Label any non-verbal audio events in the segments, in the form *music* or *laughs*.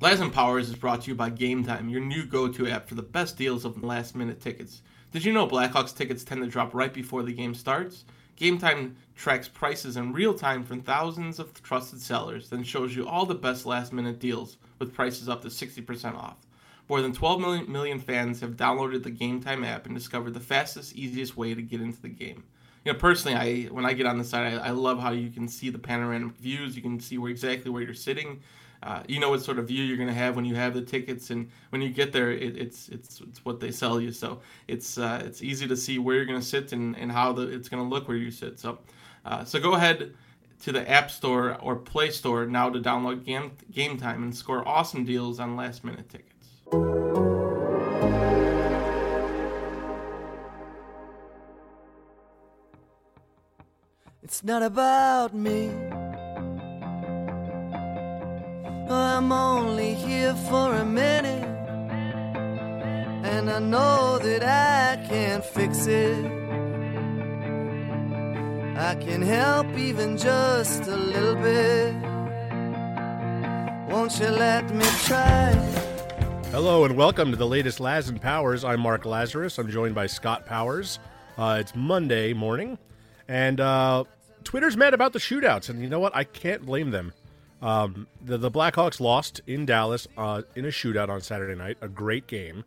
Laz and Powers is brought to you by Game Time, your new go-to app for the best deals of last-minute tickets. Did you know Blackhawks tickets tend to drop right before the game starts? Game Time tracks prices in real time from thousands of trusted sellers, then shows you all the best last-minute deals with prices up to 60% off. More than 12 million, fans have downloaded the Game Time app and discovered the fastest, easiest way to get into the game. You know, personally, I when I get on the site, I, I love how you can see the panoramic views. You can see where exactly where you're sitting uh, you know what sort of view you're going to have when you have the tickets, and when you get there, it, it's it's it's what they sell you. So it's uh, it's easy to see where you're going to sit and, and how the, it's going to look where you sit. So uh, so go ahead to the App Store or Play Store now to download Game Game Time and score awesome deals on last minute tickets. It's not about me. I'm only here for a minute, and I know that I can't fix it. I can help even just a little bit. Won't you let me try? Hello and welcome to the latest Laz and Powers. I'm Mark Lazarus. I'm joined by Scott Powers. Uh, it's Monday morning, and uh, Twitter's mad about the shootouts, and you know what? I can't blame them. Um, the, the Blackhawks lost in Dallas uh, in a shootout on Saturday night, a great game.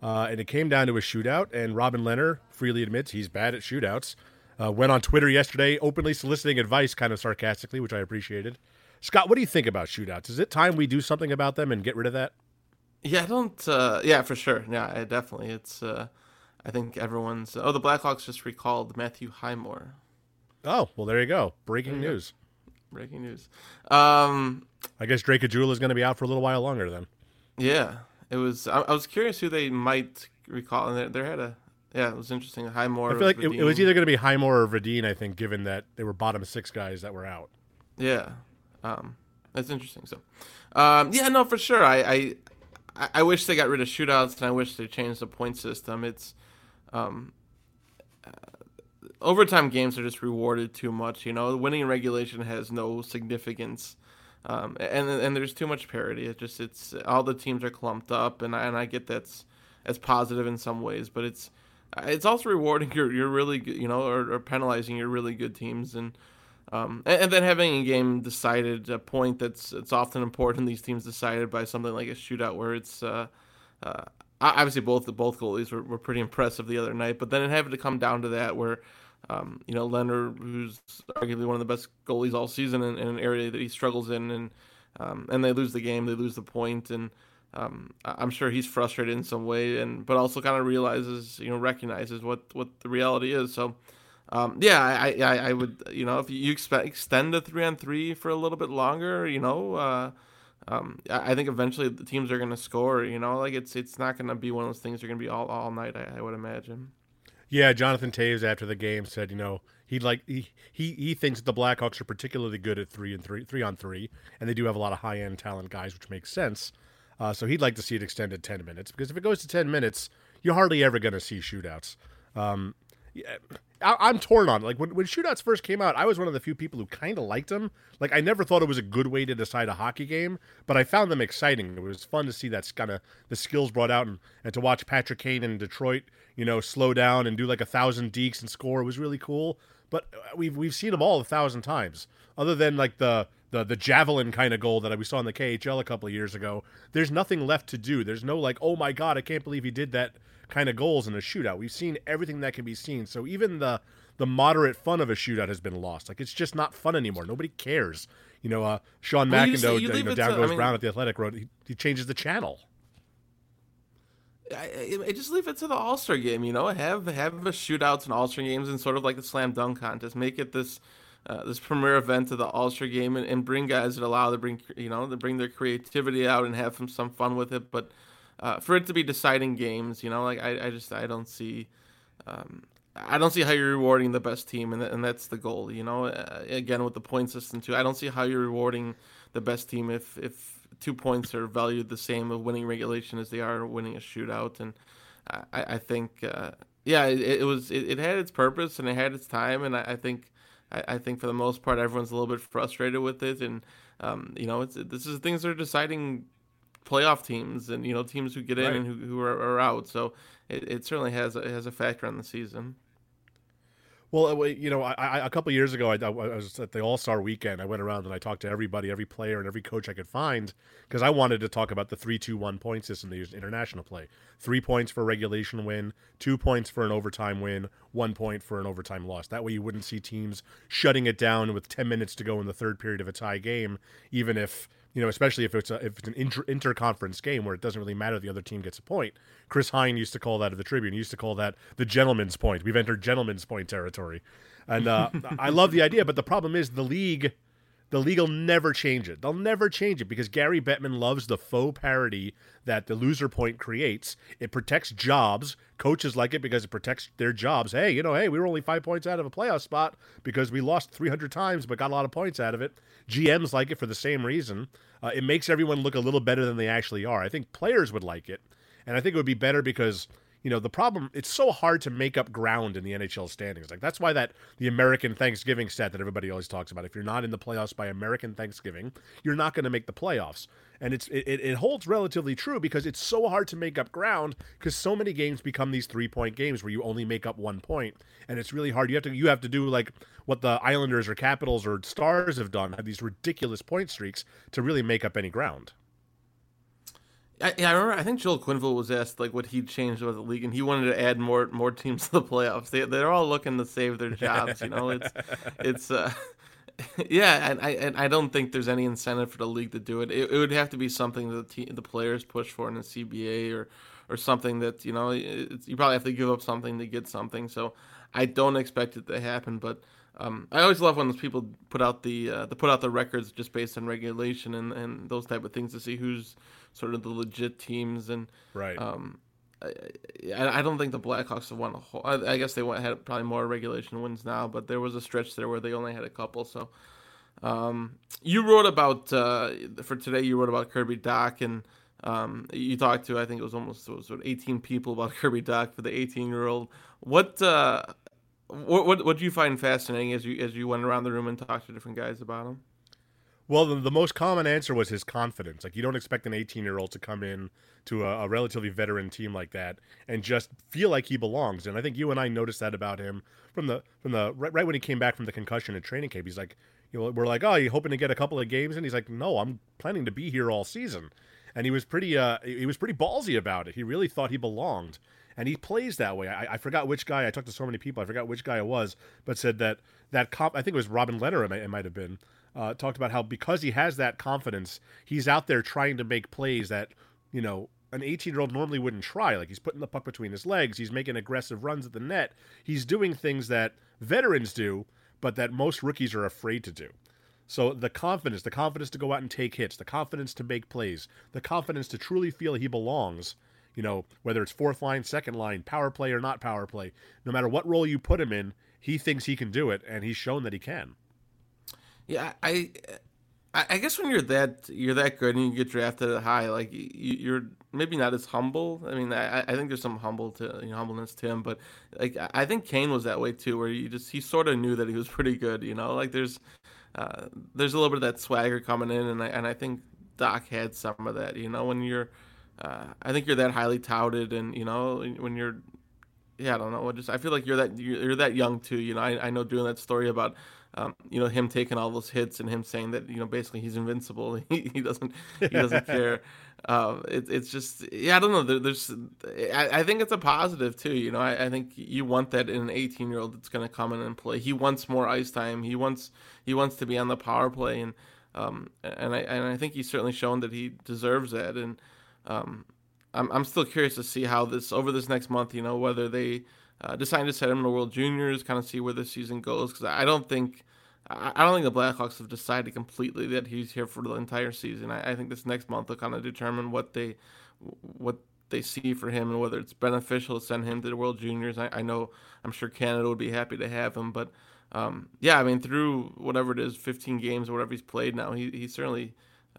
Uh, and it came down to a shootout, and Robin Lehner freely admits he's bad at shootouts. Uh, went on Twitter yesterday, openly soliciting advice, kind of sarcastically, which I appreciated. Scott, what do you think about shootouts? Is it time we do something about them and get rid of that? Yeah, I don't. Uh, yeah, for sure. Yeah, I definitely. It's. Uh, I think everyone's. Oh, the Blackhawks just recalled Matthew Highmore. Oh well, there you go. Breaking news. Breaking news. Um, I guess Drake Caggiula is going to be out for a little while longer then. Yeah, it was. I, I was curious who they might recall, and there, there had a. Yeah, it was interesting. Highmore. I feel like it, it, was either going to be Highmore or Wedin. I think, given that they were bottom six guys that were out. Yeah, um, that's interesting. So, um, yeah, no, for sure. I, I, I wish they got rid of shootouts, and I wish they changed the point system. It's, um, overtime games are just rewarded too much. You know, winning in regulation has no significance, um, and and there's too much parity. It just it's all the teams are clumped up, and I, and I get that's as positive in some ways, but it's it's also rewarding *laughs* your your really good, you know, or, or penalizing your really good teams and. Um, and, and, then having a game decided a point that's it's often important these teams decided by something like a shootout where it's uh, uh, obviously both the both goalies were, were pretty impressive the other night but then it having to come down to that where um, you know, Lehner, who's arguably one of the best goalies all season in, in an area that he struggles in, and um, and they lose the game, they lose the point, and um, I'm sure he's frustrated in some way, and but also kind of realizes, you know, recognizes what what the reality is. So, um, yeah, I, I, I would, you know, if you expect extend the three on three for a little bit longer, you know. Uh, um, I think eventually the teams are going to score. You know, like it's it's not going to be one of those things. They're going to be all all night. I, I would imagine. Yeah, Jonathan Toews after the game said, you know, he'd like he, he he thinks that the Blackhawks are particularly good at three and three three on three, and they do have a lot of high end talent guys, which makes sense. Uh, so he'd like to see it extended ten minutes because if it goes to ten minutes, you're hardly ever going to see shootouts. Um, I, am torn on it. Like when, when shootouts first came out, I was one of the few people who kind of liked them. Like I never thought it was a good way to decide a hockey game, but I found them exciting. It was fun to see that kind of the skills brought out and, and to watch Patrick Kane in Detroit you know, slow down and do like a thousand dekes and score was really cool. But uh, we've we've seen them all a thousand times. Other than like the the the javelin kind of goal that we saw in the KHL a couple of years ago. There's nothing left to do. There's no like, oh my god, I can't believe he did that kind of goals in a shootout. We've seen everything that can be seen. So even the the moderate fun of a shootout has been lost. Like it's just not fun anymore. Nobody cares. You know, uh, Sean Well, you McIndoe, you you know, down goes I mean- Brown at the Athletic wrote he, he changes the channel. I, I, just leave it to the All Star game. You know, have have a shootouts and All Star games and sort of like the slam dunk contest. Make it this uh, this premier event of the All Star game and, and bring guys that allow to bring you know to bring their creativity out and have some some fun with it. But uh, for it to be deciding games, you know, like I, I just I don't see. Um, I don't see how you're rewarding the best team, and, and that's the goal. You know, uh, again with the point system too. I don't see how you're rewarding the best team if if two points are valued the same of winning regulation as they are winning a shootout. And I, I think, uh, yeah, it, it was it, it had its purpose and it had its time, and I, I think. I, I think for the most part, everyone's a little bit frustrated with it, and um, you know, it's this is things that are deciding playoff teams and you know teams who get in Right. and who, who are, are out. So it, it certainly has a, has a factor on the season. Well, uh, you know, I, I, a couple years ago, I, I was at the All Star Weekend. I went around and I talked to everybody, every player, and every coach I could find because I wanted to talk about the three-two-one point system they use in international play. Three points for a regulation win, two points for an overtime win, one point for an overtime loss. That way, you wouldn't see teams shutting it down with ten minutes to go in the third period of a tie game, even if you know, especially if it's a, if it's an inter interconference game where it doesn't really matter if the other team gets a point. Chris Hine used to call that at the Tribune. He used to call that the gentleman's point. We've entered gentleman's point territory, and uh, *laughs* I love the idea. But the problem is the league, the league will never change it. They'll never change it because Gary Bettman loves the faux parity that the loser point creates. It protects jobs. Coaches like it because it protects their jobs. Hey, you know, hey, we were only five points out of a playoff spot because we lost 300 times but got a lot of points out of it. GMs like it for the same reason. Uh, it makes everyone look a little better than they actually are. I think players would like it, and I think it would be better because you know the problem. It's so hard to make up ground in the NHL standings. Like that's why that the American Thanksgiving stat that everybody always talks about. If you're not in the playoffs by American Thanksgiving, you're not going to make the playoffs. And it's it, it holds relatively true because it's so hard to make up ground because so many games become these three point games where you only make up one point, and it's really hard. You have to you have to do like what the Islanders or Capitals or Stars have done, have these ridiculous point streaks to really make up any ground. I, yeah, I remember. I think Joel Quenneville was asked like what he'd change with the league, and he wanted to add more more teams to the playoffs. They they're all looking to save their jobs. You know, it's *laughs* it's uh, *laughs* yeah, and I and I don't think there's any incentive for the league to do it. It, it would have to be something that the, te- the players push for in the CBA or or something that you know it's, you probably have to give up something to get something. So I don't expect it to happen, but. Um, I always love when those people put out the uh, put out the records just based on regulation and, and those type of things to see who's sort of the legit teams and Right. um, I, I don't think the Blackhawks have won a whole. I, I guess they went, had probably more regulation wins now, but there was a stretch there where they only had a couple. So, um, you wrote about uh, for today. You wrote about Kirby Dach, and um, you talked to I think it was almost it was what, 18 people about *laughs* Kirby Dach for the 18 year old. What uh, what what what do you find fascinating as you as you went around the room and talked to different guys about him? Well, the, the most common answer was his confidence. Like you don't expect an 18 year old to come in to a, a relatively veteran team like that and just feel like he belongs. And I think you and I noticed that about him from the from the right, right when he came back from the concussion and training camp. He's like, you know, we're like, oh, you hoping to get a couple of games? And he's like, no, I'm planning to be here all season. And he was pretty uh he was pretty ballsy about it. He really thought he belonged. And he plays that way. I, I forgot which guy. I talked to so many people. I forgot which guy it was, but said that that comp. I think it was Robin Lehner. It might, it might have been uh, talked about how because he has that confidence, he's out there trying to make plays that you know an 18 year old normally wouldn't try. Like he's putting the puck between his legs, he's making aggressive runs at the net, he's doing things that veterans do, but that most rookies are afraid to do. So the confidence, the confidence to go out and take hits, the confidence to make plays, the confidence to truly feel he belongs. You know, whether it's fourth line, second line, power play or not power play, no matter what role you put him in, he thinks he can do it, and he's shown that he can. Yeah, I, I guess when you're that you're that good and you get drafted high, like you, you're maybe not as humble. I mean, I, I think there's some humble to you know, humbleness to him, but like I think Kane was that way too, where you just he sort of knew that he was *laughs* pretty good. You know, like there's uh, there's a little bit of that swagger coming in, and I and I think Dach had some of that. You know, when you're uh, I think you're that highly touted, and you know when you're yeah, I don't know. Just I feel like you're that you're that young too. You know, I, I know doing that story about um, you know him taking all those hits and him saying that you know basically he's invincible. *laughs* He, he doesn't he doesn't *laughs* care. Uh, it, it's just yeah I don't know. There, there's I, I, think it's a positive too. You know I, I think you want that in an 18 year old that's going to come in and play. He wants more ice time. He wants he wants to be on the power play and um, and I and I think he's certainly shown that he deserves that. And um, I'm I'm still curious to see how this over this next month. You know whether they uh, decide to set him in the World Juniors, kind of see where the season goes. Because I don't think I don't think the Blackhawks have decided completely that he's here for the entire season. I, I think this next month will kind of determine what they what they see for him and whether it's beneficial to send him to the World Juniors. I, I know I'm sure Canada would be happy to have him, but um, yeah, I mean through whatever it is, 15 games or whatever he's played now, he he certainly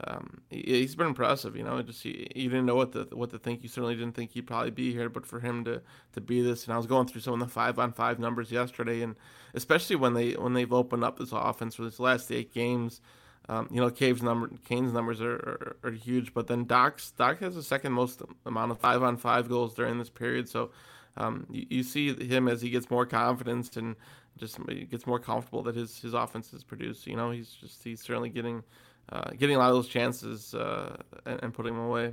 um, he, has been impressive. You know, just he, you didn't know what to what to think. You certainly didn't think he'd probably be here, but for him to to be this, and I was going through some of the five on five numbers yesterday, and especially when they when they've opened up this offense for this last eight games. Um, you know, Cave's number, Kane's numbers are, are, are, huge, but then Dach's Dach has the second most amount of five on five goals during this period. So um, you, you, see him as he gets more confidence and just gets more comfortable that his his offense is produced. You know, he's just he's certainly getting uh, getting a lot of those chances uh, and, and, putting them away.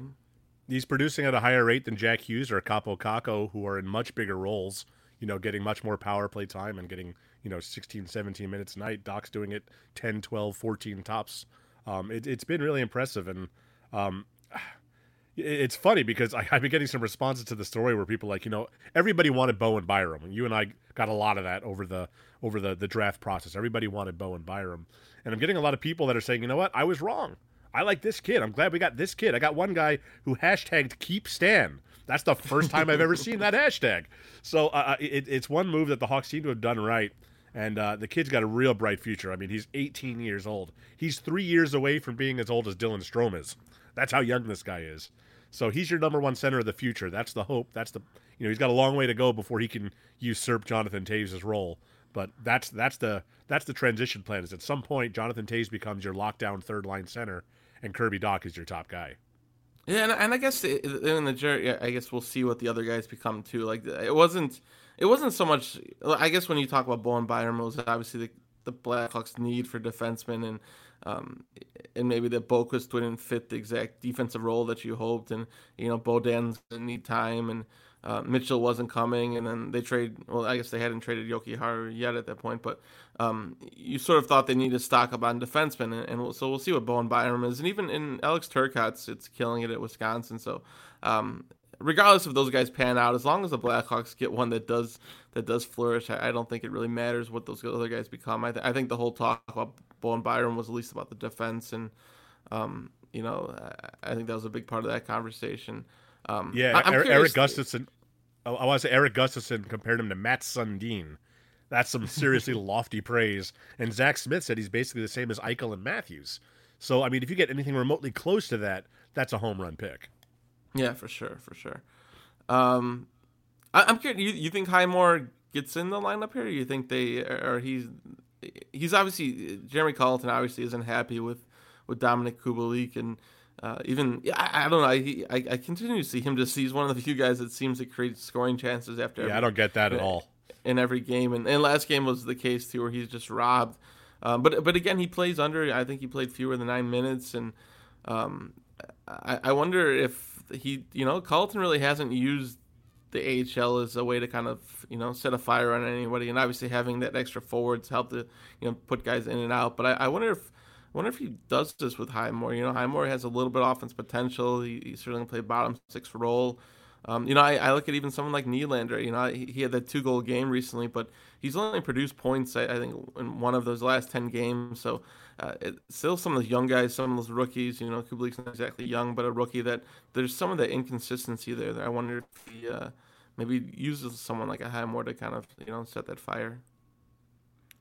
He's producing at a higher rate than Jack Hughes or Kaapo Kakko, who are in much bigger roles, you know, getting much more power play time and getting, you know, 16, 17 minutes a night. Dach's doing it 10, 12, 14 tops. Um, it, has been really impressive. And um, it's funny because I, *laughs* have been getting some responses to the story where people like, you know, everybody wanted Bowen Byram. And you and I got a lot of that over the over the, the draft process. Everybody wanted Bowen Byram. And I'm getting a lot of people that are saying, you know what, I was wrong. I like this kid. I'm glad we got this kid. I got one guy who hashtagged keep Stan. That's the first time I've ever seen that *laughs* hashtag. So uh, uh, it, it's one move that the Hawks seem to have done right. And uh, the kid's got a real bright future. I mean, he's 18 years old. He's three years away from being as old as Dylan Strome is. That's how young this guy is. So he's your number one center of the future. That's the hope. That's the you know he's got a long way to go before he can usurp Jonathan Toews' role. But that's that's the that's the transition plan. Is at some point Jonathan Toews becomes your lockdown third line center, and Kirby Dach is your top guy. Yeah, and, and I guess in the I guess we'll see what the other guys become too. Like it wasn't it wasn't so much. I guess when you talk about Bowen Byram, was obviously the the Blackhawks' need for defensemen and um, and maybe that Boqvist didn't fit the exact defensive role that you hoped, and you know Beaudin's gonna need time and uh, Mitchell wasn't coming, and then they trade. Well, I guess they hadn't traded Jokiharju yet at that point, but um, you sort of thought they needed to stock up on defensemen, and, and we'll, so we'll see what Bowen Byram is, and even in Alex Turcotte's, it's killing it at Wisconsin. So, um, regardless of those guys pan out, as long as the Blackhawks get one that does that does flourish, I, I don't think it really matters what those other guys become. I, th- I think the whole talk about Bowen Byram was at least about the defense, and um, you know, I, I think that was a big part of that conversation. Um, yeah, I, Erik, Erik Gustafsson. I want to say Erik Gustafsson compared him to Mats Sundin. That's some seriously *laughs* lofty praise. And Zack Smith said he's basically the same as Eichel and Matthews. So I mean, if you get anything remotely close to that, that's a home run pick. Yeah, for sure, for sure. Um, I, am curious. You, you think Highmore gets in the lineup here? you think they or he's he's obviously Jeremy Colliton obviously isn't happy with with Dominik Kubalik and uh, even I, I, don't know. I, I, I continue to see him just he's one of the few guys that seems to create scoring chances after. Yeah, every, I don't get that at all. In every game, and, and last game was the case too, where he's just robbed. Um, but but again, he plays under. I think he played fewer than nine minutes, and um, I, I wonder if he, you know, Colliton really hasn't used the AHL is a way to kind of you know set a fire on anybody, and obviously having that extra forwards help to you know put guys in and out. But I, I wonder if wonder if he does this with Highmore. You know, Highmore has a little bit of offense potential. He, he certainly play bottom six role. Um, you know, I, I, look at even someone like Nylander. You know, he, he had that two goal game recently, but he's only produced points, I, I think, in one of those last 10 games. So, uh, still some of those young guys, some of those rookies, you know, Kubalik's not exactly young, but a rookie that there's some of the inconsistency there that I wonder if he uh, maybe uses someone like a Highmore to kind of, you know, set that fire.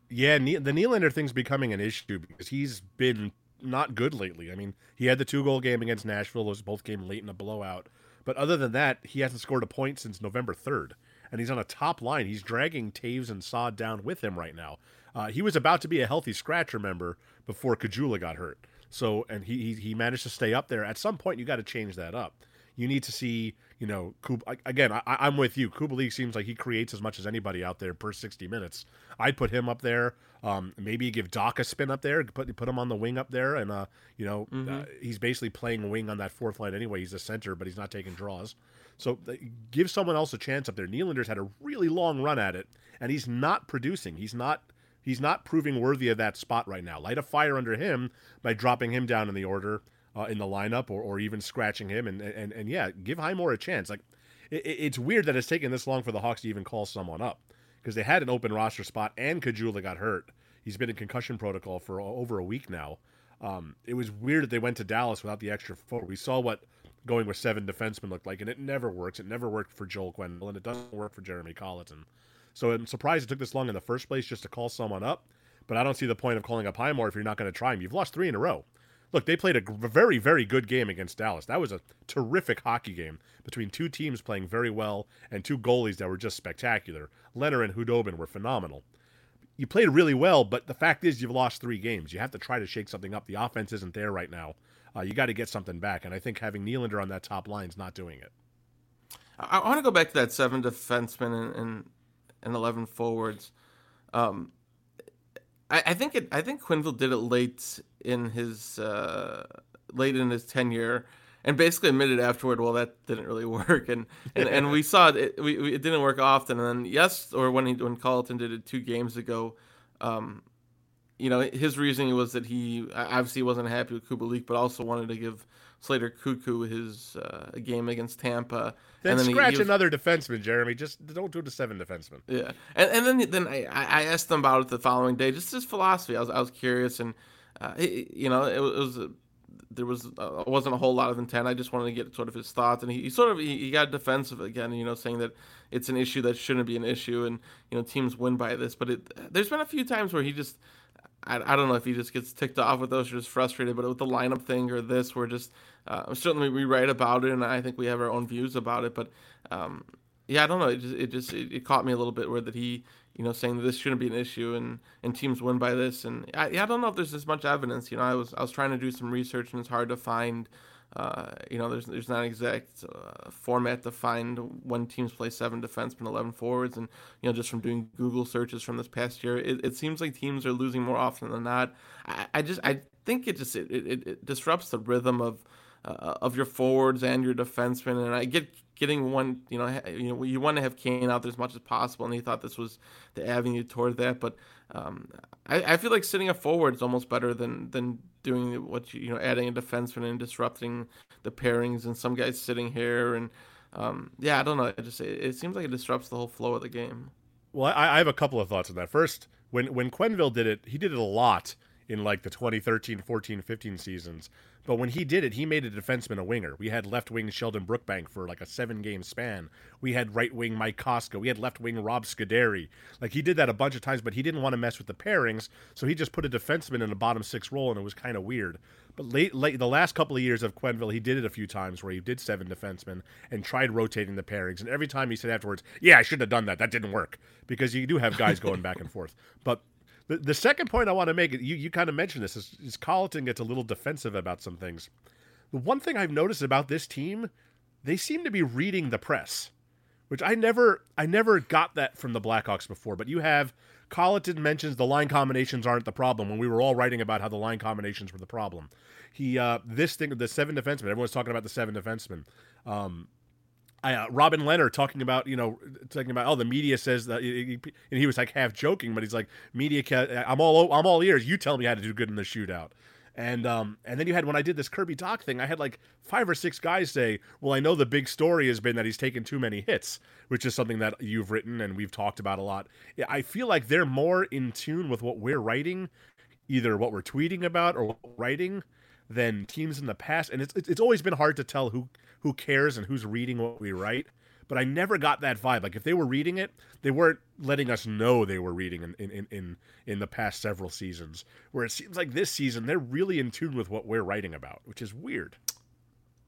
Yeah, the Nylander thing's becoming an issue because he's been not good lately. I mean, he had the two goal game against Nashville; those both came late in a blowout. But other than that, he hasn't scored a point since November third, and he's on a top line. He's dragging Toews and Saad down with him right now. Uh, he was about to be a healthy scratch, remember, before Caggiula got hurt. So, and he, he he managed to stay up there. At some point, you got to change that up. You need to see, you know, Kub- again. I, I'm with you. Kubalik seems like he creates as much as anybody out there per 60 minutes. I'd put him up there. Um, maybe give Dach a spin up there. Put put him on the wing up there, and uh, you know, Mm-hmm. uh, he's basically playing wing on that fourth line anyway. He's a center, but he's not taking draws. So uh, give someone else a chance up there. Nylander's had a really long run at it, and he's not producing. He's not he's not proving worthy of that spot right now. Light a fire under him by dropping him down in the order uh, in the lineup, or, or even scratching him, and and and yeah, give Highmore a chance. Like it, it's weird that it's taken this long for the Hawks to even call someone up because they had an open roster spot, and Caggiula got hurt. He's been in concussion protocol for over a week now. Um, it was weird that they went to Dallas without the extra forward. We saw what going with seven defensemen looked like, and it never works. It never worked for Joel Quenneville, and it doesn't work for Jeremy Colliton. So I'm surprised it took this long in the first place just to call someone up. But I don't see the point of calling up Highmore if you're not going to try him. You've lost three in a row. Look, they played a very, very good game against Dallas. That was a terrific hockey game between two teams playing very well and two goalies that were just spectacular. Lehner and Khudobin were phenomenal you played really well, but the fact is you've lost three games. You have to try to shake something up. The offense isn't there right now. Uh, you got to get something back, and I think having Nylander on that top line is not doing it. I, I want to go back to that seven defensemen and and, and eleven forwards. Um, I, I think it. I think Quenneville did it late in his uh, late in his tenure, and basically admitted afterward, well, that didn't really *laughs* work, and and, and we saw it. It, we, we- it didn't work often, and then yes, or when he when Colliton did it two games ago. Um, you know, his reasoning was that he obviously wasn't happy with Kubalik, but also wanted to give Slater Koekkoek his uh, game against Tampa. Then, and he- scratch he was- another defenseman, Jeremy. Just don't do it to seven defensemen. yeah, and and then then I, I asked him about it the following day, just his philosophy. I was I was curious, and uh, he- you know, it, was uh, there was uh, wasn't a whole lot of intent. I just wanted to get sort of his thoughts, and he, he sort of he, he got defensive again, you know, saying that it's an issue that shouldn't be an issue, and you know, teams win by this. But it, there's been a few times where he just. I, I don't know if he just gets ticked off with those or just frustrated, but with the lineup thing or this, we're just uh, certainly we write about it, and I think we have our own views about it. But um, yeah, I don't know. It just it just it, it caught me a little bit where that he you know saying that this shouldn't be an issue and and teams win by this, and I, I don't know if there's as much evidence. You know, I was I was trying to do some research and it's hard to find. Uh, you know, there's there's not an exact uh, format to find when teams play seven defensemen, eleven forwards, and you know just from doing Google searches from this past year, it, it seems like teams are losing more often than not. I, I just I think it just it, it, it disrupts the rhythm of uh, of your forwards and your defensemen, and I get getting one. You know, you know you want to have Kane out there as much as possible, and he thought this was the avenue toward that, but um, I, I feel like sitting a forward is almost better than than doing what you, you know adding a defenseman and disrupting the pairings and some guys sitting here and um, yeah I don't know it just it, it seems like it disrupts the whole flow of the game. Well, I, I have a couple of thoughts on that. First, when when Quenneville did it, he did it a lot in like the 2013, 14, 15 seasons. But when he did it, he made a defenseman a winger. We had left wing Sheldon Brookbank for like a seven game span. We had right wing Mike Kostka. We had left wing Rob Scuderi. Like he did that a bunch of times, but he didn't want to mess with the pairings, so he just put a defenseman in a bottom six role, and it was kind of weird. But late, late the last couple of years of Quenneville, he did it a few times where he did seven defensemen and tried rotating the pairings. And every time he said afterwards, "Yeah, I shouldn't have done that. That didn't work," because you do have guys going back and forth. But the, the second point I want to make, you, you kind of mentioned this, is, is Colliton gets a little defensive about some things. The one thing I've noticed about this team, they seem to be reading the press, which I never I never got that from the Blackhawks before. But you have Colliton mentions the line combinations aren't the problem when we were all writing about how the line combinations were the problem. He uh, this thing the seven defensemen, everyone's talking about the seven defensemen. Um, uh, Robin Lehner talking about you know talking about oh the media says that and he was like half joking but he's like media ca- I'm all I'm all ears. You tell me how to do good in the shootout. And um and then you had when I did this Kirby Dach thing I had like five or six guys say well I know the big story has been that he's taken too many hits which is something that you've written and we've talked about a lot. I feel like they're more in tune with what we're writing either what we're tweeting about or writing than teams in the past and it's it's always been hard to tell who who cares and who's reading what we write but I never got that vibe. Like if they were reading it, they weren't letting us know they were reading in in, in, in the past several seasons. Where it seems like this season they're really in tune with what we're writing about, which is weird.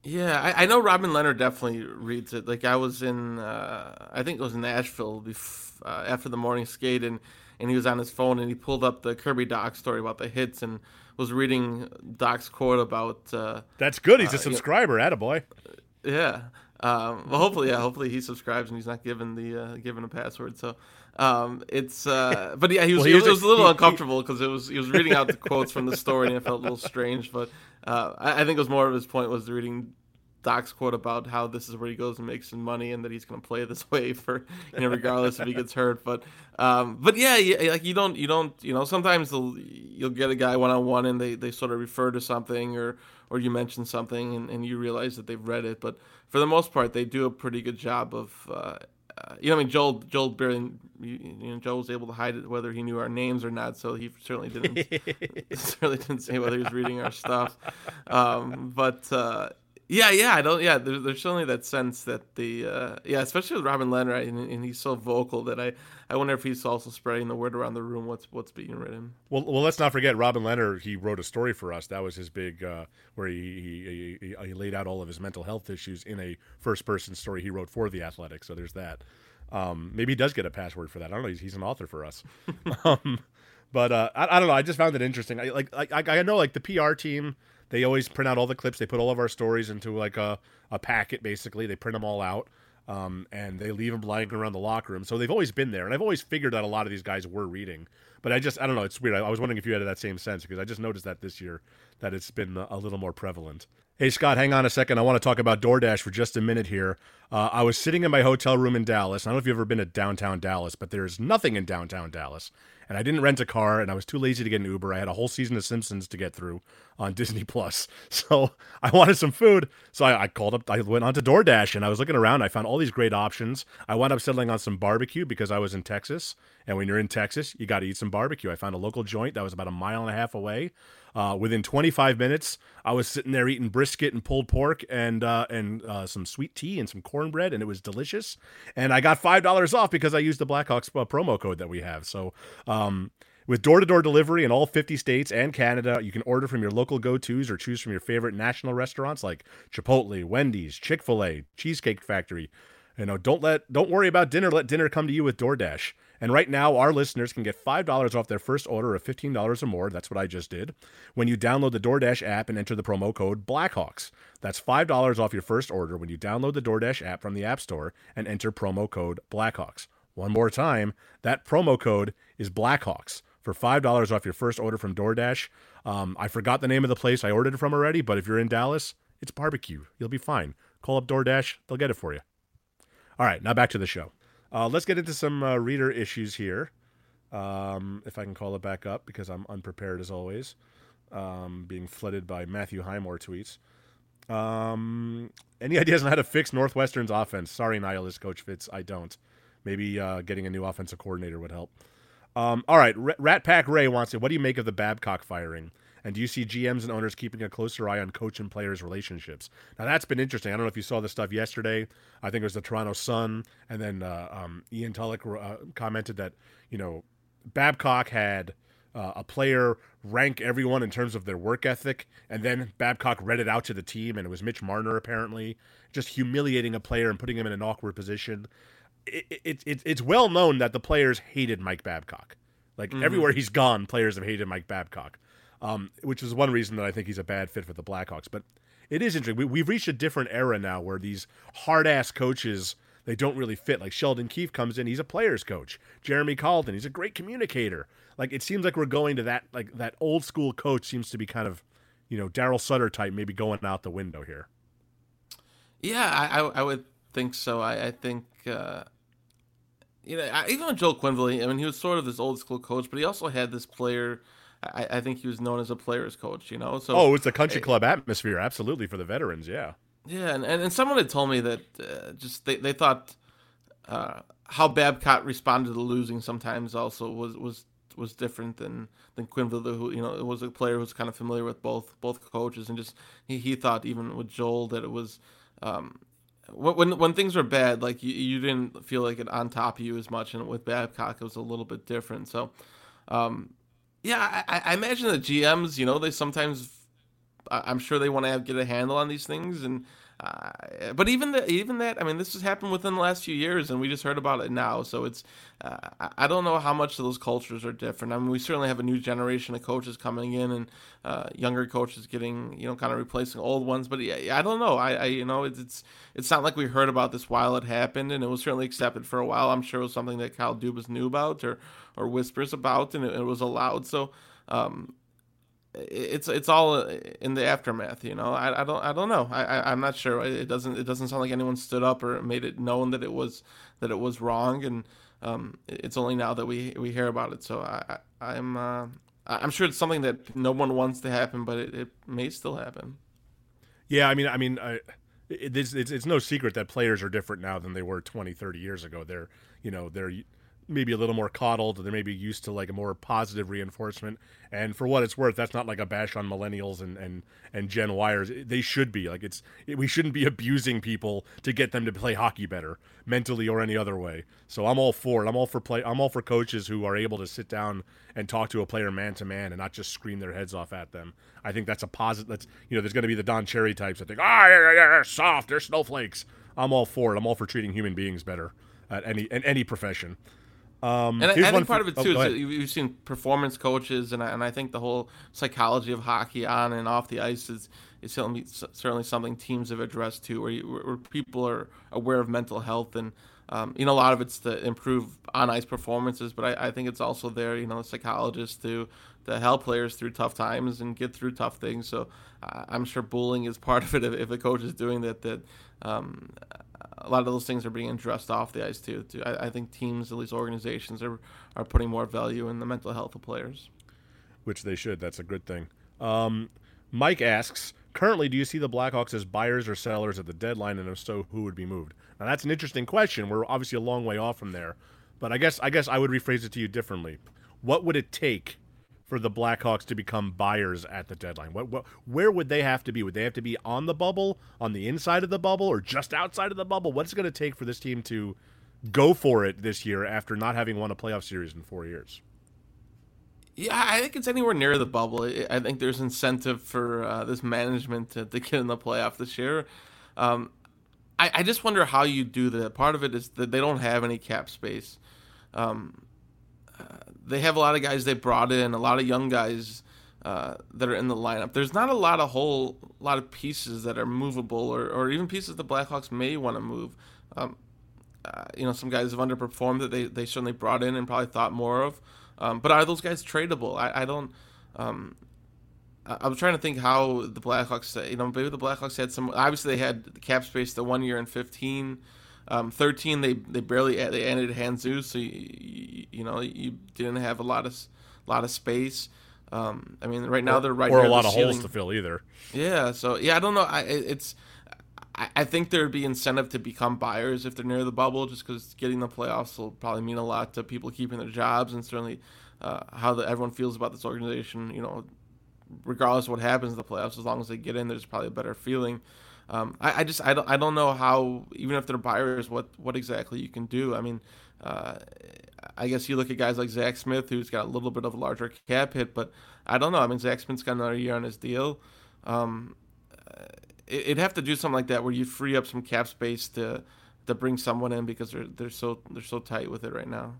Yeah, I, I know Robin Lehner definitely reads it. Like I was in, uh, I think it was in Nashville bef- uh, after the morning skate, and and he was on his phone and he pulled up the Kirby Dach story about the hits and was reading Dach's quote about. Uh, That's good. He's a Uh, yeah. subscriber, attaboy. Yeah. Um, well, hopefully, yeah. Hopefully, he subscribes and he's not given the uh, given a password. So, um, it's. Uh, *laughs* but yeah, he was. Well, he was, was it was a little he- uncomfortable because it was. He was reading out the quotes from the story and it felt a little strange. But uh, I, I think it was more of his point was reading Dach's quote about how this is where he goes and makes some money and that he's going to play this *laughs* way for you know regardless if he gets hurt. But um, but yeah, yeah, like you don't you don't you know sometimes you'll get a guy one on one and they, they sort of refer to something or or you mention something and, and you realize that they've read it. But for the most part, they do a pretty good job of. Uh, uh, you know, I mean, Joel, Joel barely, you know, Joel was able to hide it whether he knew our names or not, so he certainly didn't, *laughs* *laughs* certainly didn't say whether he was reading our stuff. Um, but uh, yeah, yeah, I don't, yeah, there, there's certainly that sense that the, uh, yeah, especially with Robin Lehner, and, and he's so vocal that I, I wonder if he's also spreading the word around the room what's what's being written. Well, well, let's not forget Robin Lehner. He wrote a story for us. That was his big, uh, where he, he, he he laid out all of his mental health issues in a first-person story he wrote for the Athletic. So there's that. Um, maybe he does get a password for that. I don't know. He's, he's an author for us. *laughs* um, but uh, I, I don't know. I just found it interesting. I, like I, I know, like the PR team, they always print out all the clips. They put all of our stories into like a, a packet. Basically, they print them all out. Um, and they leave them lying around the locker room. So they've always been there, and I've always figured that a lot of these guys were reading. But I just, I don't know, it's weird. I, I was wondering if you had that same sense because I just noticed that this year that it's been a, little more prevalent. Hey Scott, hang on a second. I want to talk about DoorDash for just a minute here. Uh, I was sitting in my hotel room in Dallas. I don't know if you've ever been to downtown Dallas, but there's nothing in downtown Dallas. And I didn't rent a car, and I was too lazy to get an Uber. I had a whole season of Simpsons to get through on *laughs* Disney Plus, so I wanted some food. So I, I called up. I went onto DoorDash, and I was looking around. I found all these great options. I wound up settling on some barbecue because I was in Texas, and when you're in Texas, you got to eat some barbecue. I found a local joint that was about a mile and a half away. Uh, within 25 minutes, I was sitting there eating brisket and pulled pork and uh, and uh, some sweet tea and some cornbread, and it was delicious. And I got five dollars off because I used the Blackhawks uh, promo code that we have. So. Um, with door to door delivery in all 50 states and Canada, you can order from your local go tos or choose from your favorite national restaurants like Chipotle, Wendy's, Chick fil A, Cheesecake Factory. You know, don't let don't worry about dinner. Let dinner come to you with DoorDash. And right now, our listeners can get five dollars off their first order of fifteen dollars or more. That's what I just did. When you download the DoorDash app and enter the promo code Blackhawks. That's five dollars off your first order when you download the DoorDash app from the App Store and enter promo code Blackhawks. One more time, that promo code is Blackhawks for five dollars off your first order from DoorDash. Um, I forgot the name of the place I ordered from already, but if you're in Dallas, it's barbecue. You'll be fine. Call up DoorDash; they'll get it for you. All right, now back to the show. Uh, let's get into some uh, reader issues here. Um, if I can call it back up because I'm unprepared as always, um, being flooded by Matthew Highmore tweets. Um, any *laughs* ideas on how to fix Northwestern's offense? Sorry, nihilist coach Fitz, I don't. Maybe uh, getting a new offensive coordinator would help. Um, all right, R- Rat Pack Ray wants it. What do you make of the Babcock firing? And do you see GMs and owners keeping a closer eye on coach and players' relationships? Now that's been interesting. I don't know if you saw the stuff yesterday. I think it was the Toronto Sun, and then uh, um, Ian Tulloch uh, commented that you know Babcock had uh, a player rank everyone in terms of their work ethic, and then Babcock read it out to the team, and it was Mitch Marner apparently just humiliating a player and putting him in an awkward position. It, it, it, it's well known that the players hated Mike Babcock. Like everywhere he's gone, players have hated Mike Babcock, um, which is one reason that I think he's a bad fit for the Blackhawks. But it is interesting. We, we've reached a different era now where these hard ass coaches they don't really fit. Like Sheldon Keefe comes in, he's a players coach. Jeremy Colliton, he's a great communicator. Like it seems like we're going to that like that old school coach seems to be kind of, you know, Darryl Sutter type, maybe going out the window here. Yeah, I, I, I would think so. I, I think, uh, you know, I, even with Joel Quenneville, I mean, he was sort of this old school coach, but he also had this player. I, I think he was known as a players coach, you know. So Oh, it's a country club atmosphere, absolutely for the veterans. Yeah. Yeah, and, and, and someone had told me that uh, just they, they thought uh, how Babcock responded to losing sometimes also was was was different than than Quenneville, who you know was a player who's kind of familiar with both both coaches, and just he, he thought even with Joel that it was um, when when things were bad, like you, you didn't feel like it on top of you as much, and with Babcock it was a little bit different. So, um, yeah, I, I imagine the GMs, you know, they sometimes I'm sure they want to get a handle on these things, and uh, but even the, even that, I mean, this has happened within the last few years, and we just heard about it now. So it's, uh, I don't know how much those cultures are different. I mean, we certainly have a new generation of coaches coming in, and uh, younger coaches getting, you know, kind of replacing old ones. But yeah, I don't know. I, I you know, it's, it's it's not like we heard about this while it happened, and it was certainly accepted for a while. I'm sure it was something that Kyle Dubas knew about or or whispers about, and it, it was allowed. So. Um, it's it's all in the aftermath, you know. I, I don't I don't know. I, I am not sure. It doesn't it doesn't sound like anyone stood up or made it known that it was that it was wrong, and um, it's only now that we we hear about it. So I, I am uh, I'm sure it's something that no one wants to happen, but it, it may still happen. Yeah, I mean, I mean, I, it, it's, it's it's no secret that players are different now than they were 20, 30 years ago. They're you know they're maybe a little more coddled. They may be used to like a more positive reinforcement. And for what it's worth, that's not like a bash on millennials and and and Gen Yers. They should be like it's we shouldn't be abusing people to get them to play hockey better mentally or any other way. So I'm all for it. I'm all for play. I'm all for coaches who are able to sit down and talk to a player man to man and not just scream their heads off at them. I think that's a positive. That's you know, there's going to be the Don Cherry types that think, ah, oh, yeah, yeah, they're soft, they're snowflakes. I'm all for it. I'm all for treating human beings better at any in any profession. Um, and I, I think part for, of it oh, too oh, is you've seen performance coaches, and I, and I think the whole psychology of hockey on and off the ice is is certainly, certainly something teams have addressed too, where, you, where people are aware of mental health and. Um, you know, a lot of it's to improve on ice performances, but I, I think it's also there, you know, psychologists to to help players through tough times and get through tough things. So uh, I'm sure bullying is part of it if, if a coach is doing that. That um, a lot of those things are being addressed off the ice too. too. I, I, think teams, at least organizations, are are putting more value in the mental health of players. Which they should. That's a good thing. Um, Mike asks, currently, do you see the Blackhawks as buyers or sellers at the deadline, and if so, who would be moved? Now that's an interesting question. We're obviously a long way off from there, but I guess I guess I would rephrase it to you differently. What would it take for the Blackhawks to become buyers at the deadline? What, what, where would they have to be? Would they have to be on the bubble, on the inside of the bubble, or just outside of the bubble? What's it going to take for this team to go for it this year after not having won a playoff series in four years? Yeah, I think it's anywhere near the bubble. I think there's incentive for uh, this management to, to, get in the playoff this year. Um, I, I, just wonder how you do that. Part of it is that they don't have any cap space. Um, they have a lot of guys they brought in, a lot of young guys uh, that are in the lineup. There's not a lot of whole lot of pieces that are movable, or, or even pieces the Blackhawks may want to move. Um, uh, you know, some guys have underperformed that they, they certainly brought in and probably thought more of. Um, but are those guys tradable? I, I don't. Um, I, am trying to think how the Blackhawks. You know, maybe the Blackhawks had some. Obviously, they had the cap space the one year in 15. Um, 13, they they barely they ended Jesus, so you, you, you, know you didn't have a lot of lot of space. Um, I mean, right now they're right or a lot of ceiling. holes to fill either. Yeah, so yeah, I don't know. I it's I, I think there'd be incentive to become buyers if they're near the bubble, just because getting the playoffs will probably mean a lot to people keeping their jobs and certainly uh, how the, everyone feels about this organization. You know, regardless of what happens in the playoffs, as long as they get in, there's probably a better feeling. Um, I, I, just I don't I don't know how even if they're buyers what what exactly you can do. I mean, uh, I guess you look at guys like Zack Smith who's got a little bit of a larger cap hit, but I don't know. I mean, Zack Smith's got another year on his deal. Um, it, it'd have to do something like that where you free up some cap space to to bring someone in because they're they're so they're so tight with it right now.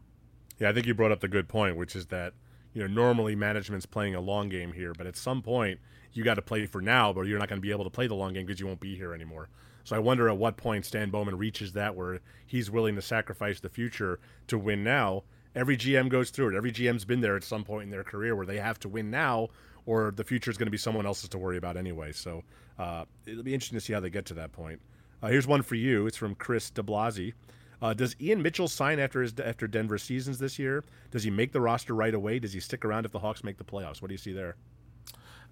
Yeah, I think you brought up the good point, which is that you know normally management's playing a long game here, but at some point you got to play for now, but you're not going to be able to play the long game because you won't be here anymore. So I wonder at what point Stan Bowman reaches that where he's willing to sacrifice the future to win now. Every GM goes through it. Every GM's been there at some point in their career where they have to win now, or the future is going to be someone else's to worry about anyway. So uh, it'll be interesting to see how they get to that point. Uh, here's one for you. It's from Chris DeBlasi. Uh, does Ian Mitchell sign after his after Denver seasons this year? Does he make the roster right away? Does he stick around if the Hawks make the playoffs? What do you see there?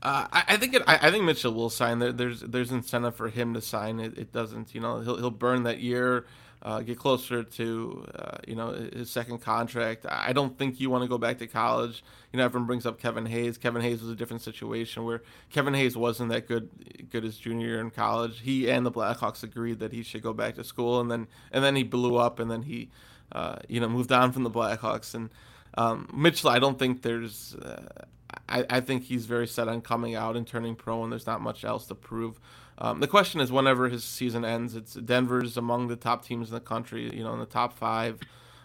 Uh, I, I, think it, I, I, think Mitchell will sign. There, there's there's incentive for him to sign. It, it doesn't. You know, he'll he'll burn that year, uh, get closer to uh, you know his second contract. I don't think you want to go back to college. You know, everyone brings up Kevin Hayes. Kevin Hayes was a different situation where Kevin Hayes wasn't that good good as junior year in college. He and the Blackhawks agreed that he should go back to school, and then and then he blew up, and then he uh, you know moved on from the Blackhawks and. Um, Mitchell, I don't think there's. Uh, I, I think he's very set on coming out and turning pro, and there's not much else to prove. Um, the question is, whenever his season ends, it's Denver's among the top teams in the country. You know, in the top five.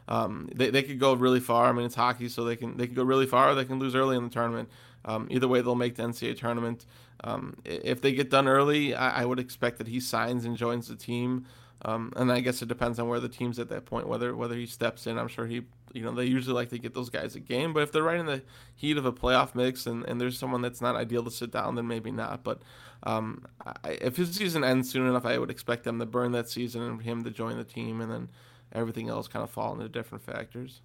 Um, they, they could go really far. I mean, it's hockey, so they can they can go really far. They can lose early in the tournament. Um, either way, they'll make the NCAA tournament. Um, if they get done early, I, I, would expect that he signs and joins the team. Um, and I guess it depends on where the team's at that point, whether whether he steps in. I'm sure he, you know, they usually like to get those guys a game. But if they're right in the heat of a playoff mix and, and there's someone that's not ideal to sit down, then maybe not. But um, I, if his season ends soon enough, I would expect them to burn that season and him to join the team, and then everything else kind of fall into different factors.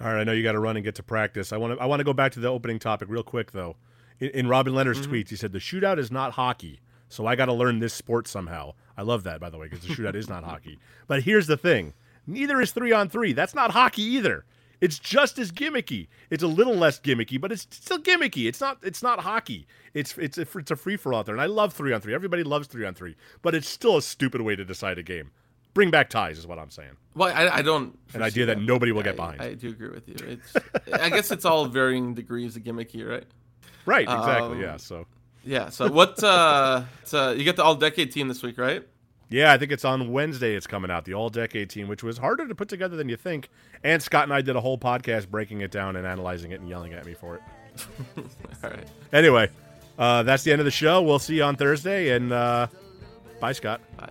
All right, I know you got to run and get to practice. I want to I want to go back to the opening topic real quick though. In, in Robin Lehner's mm-hmm. tweets, he said the shootout is not hockey. So I got to learn this sport somehow. I love that, by the way, because the shootout is not hockey. *laughs* But here's the thing neither is three on three. That's not hockey either. It's just as gimmicky. It's a little less gimmicky, but it's still gimmicky. It's not. It's not hockey. It's it's a, it's a free for all there, and I love three on three. Everybody loves three on three, but it's still a stupid way to decide a game. Bring back ties is what I'm saying. Well, I, I don't. An idea that, that nobody will I, get behind. I do agree with you. It's. I guess it's all varying degrees of gimmicky, right? Right. Exactly. Um, yeah. So. Yeah. So what? uh, uh You get the all decade team this week, right? Yeah, I think it's on Wednesday. It's coming out the all decade team, which was harder to put together than you think. And Scott and I did a whole podcast breaking it down and analyzing it and yelling at me for it. *laughs* all right. Anyway, uh, that's the end of the show. We'll see you on Thursday, and uh, bye, Scott. Bye.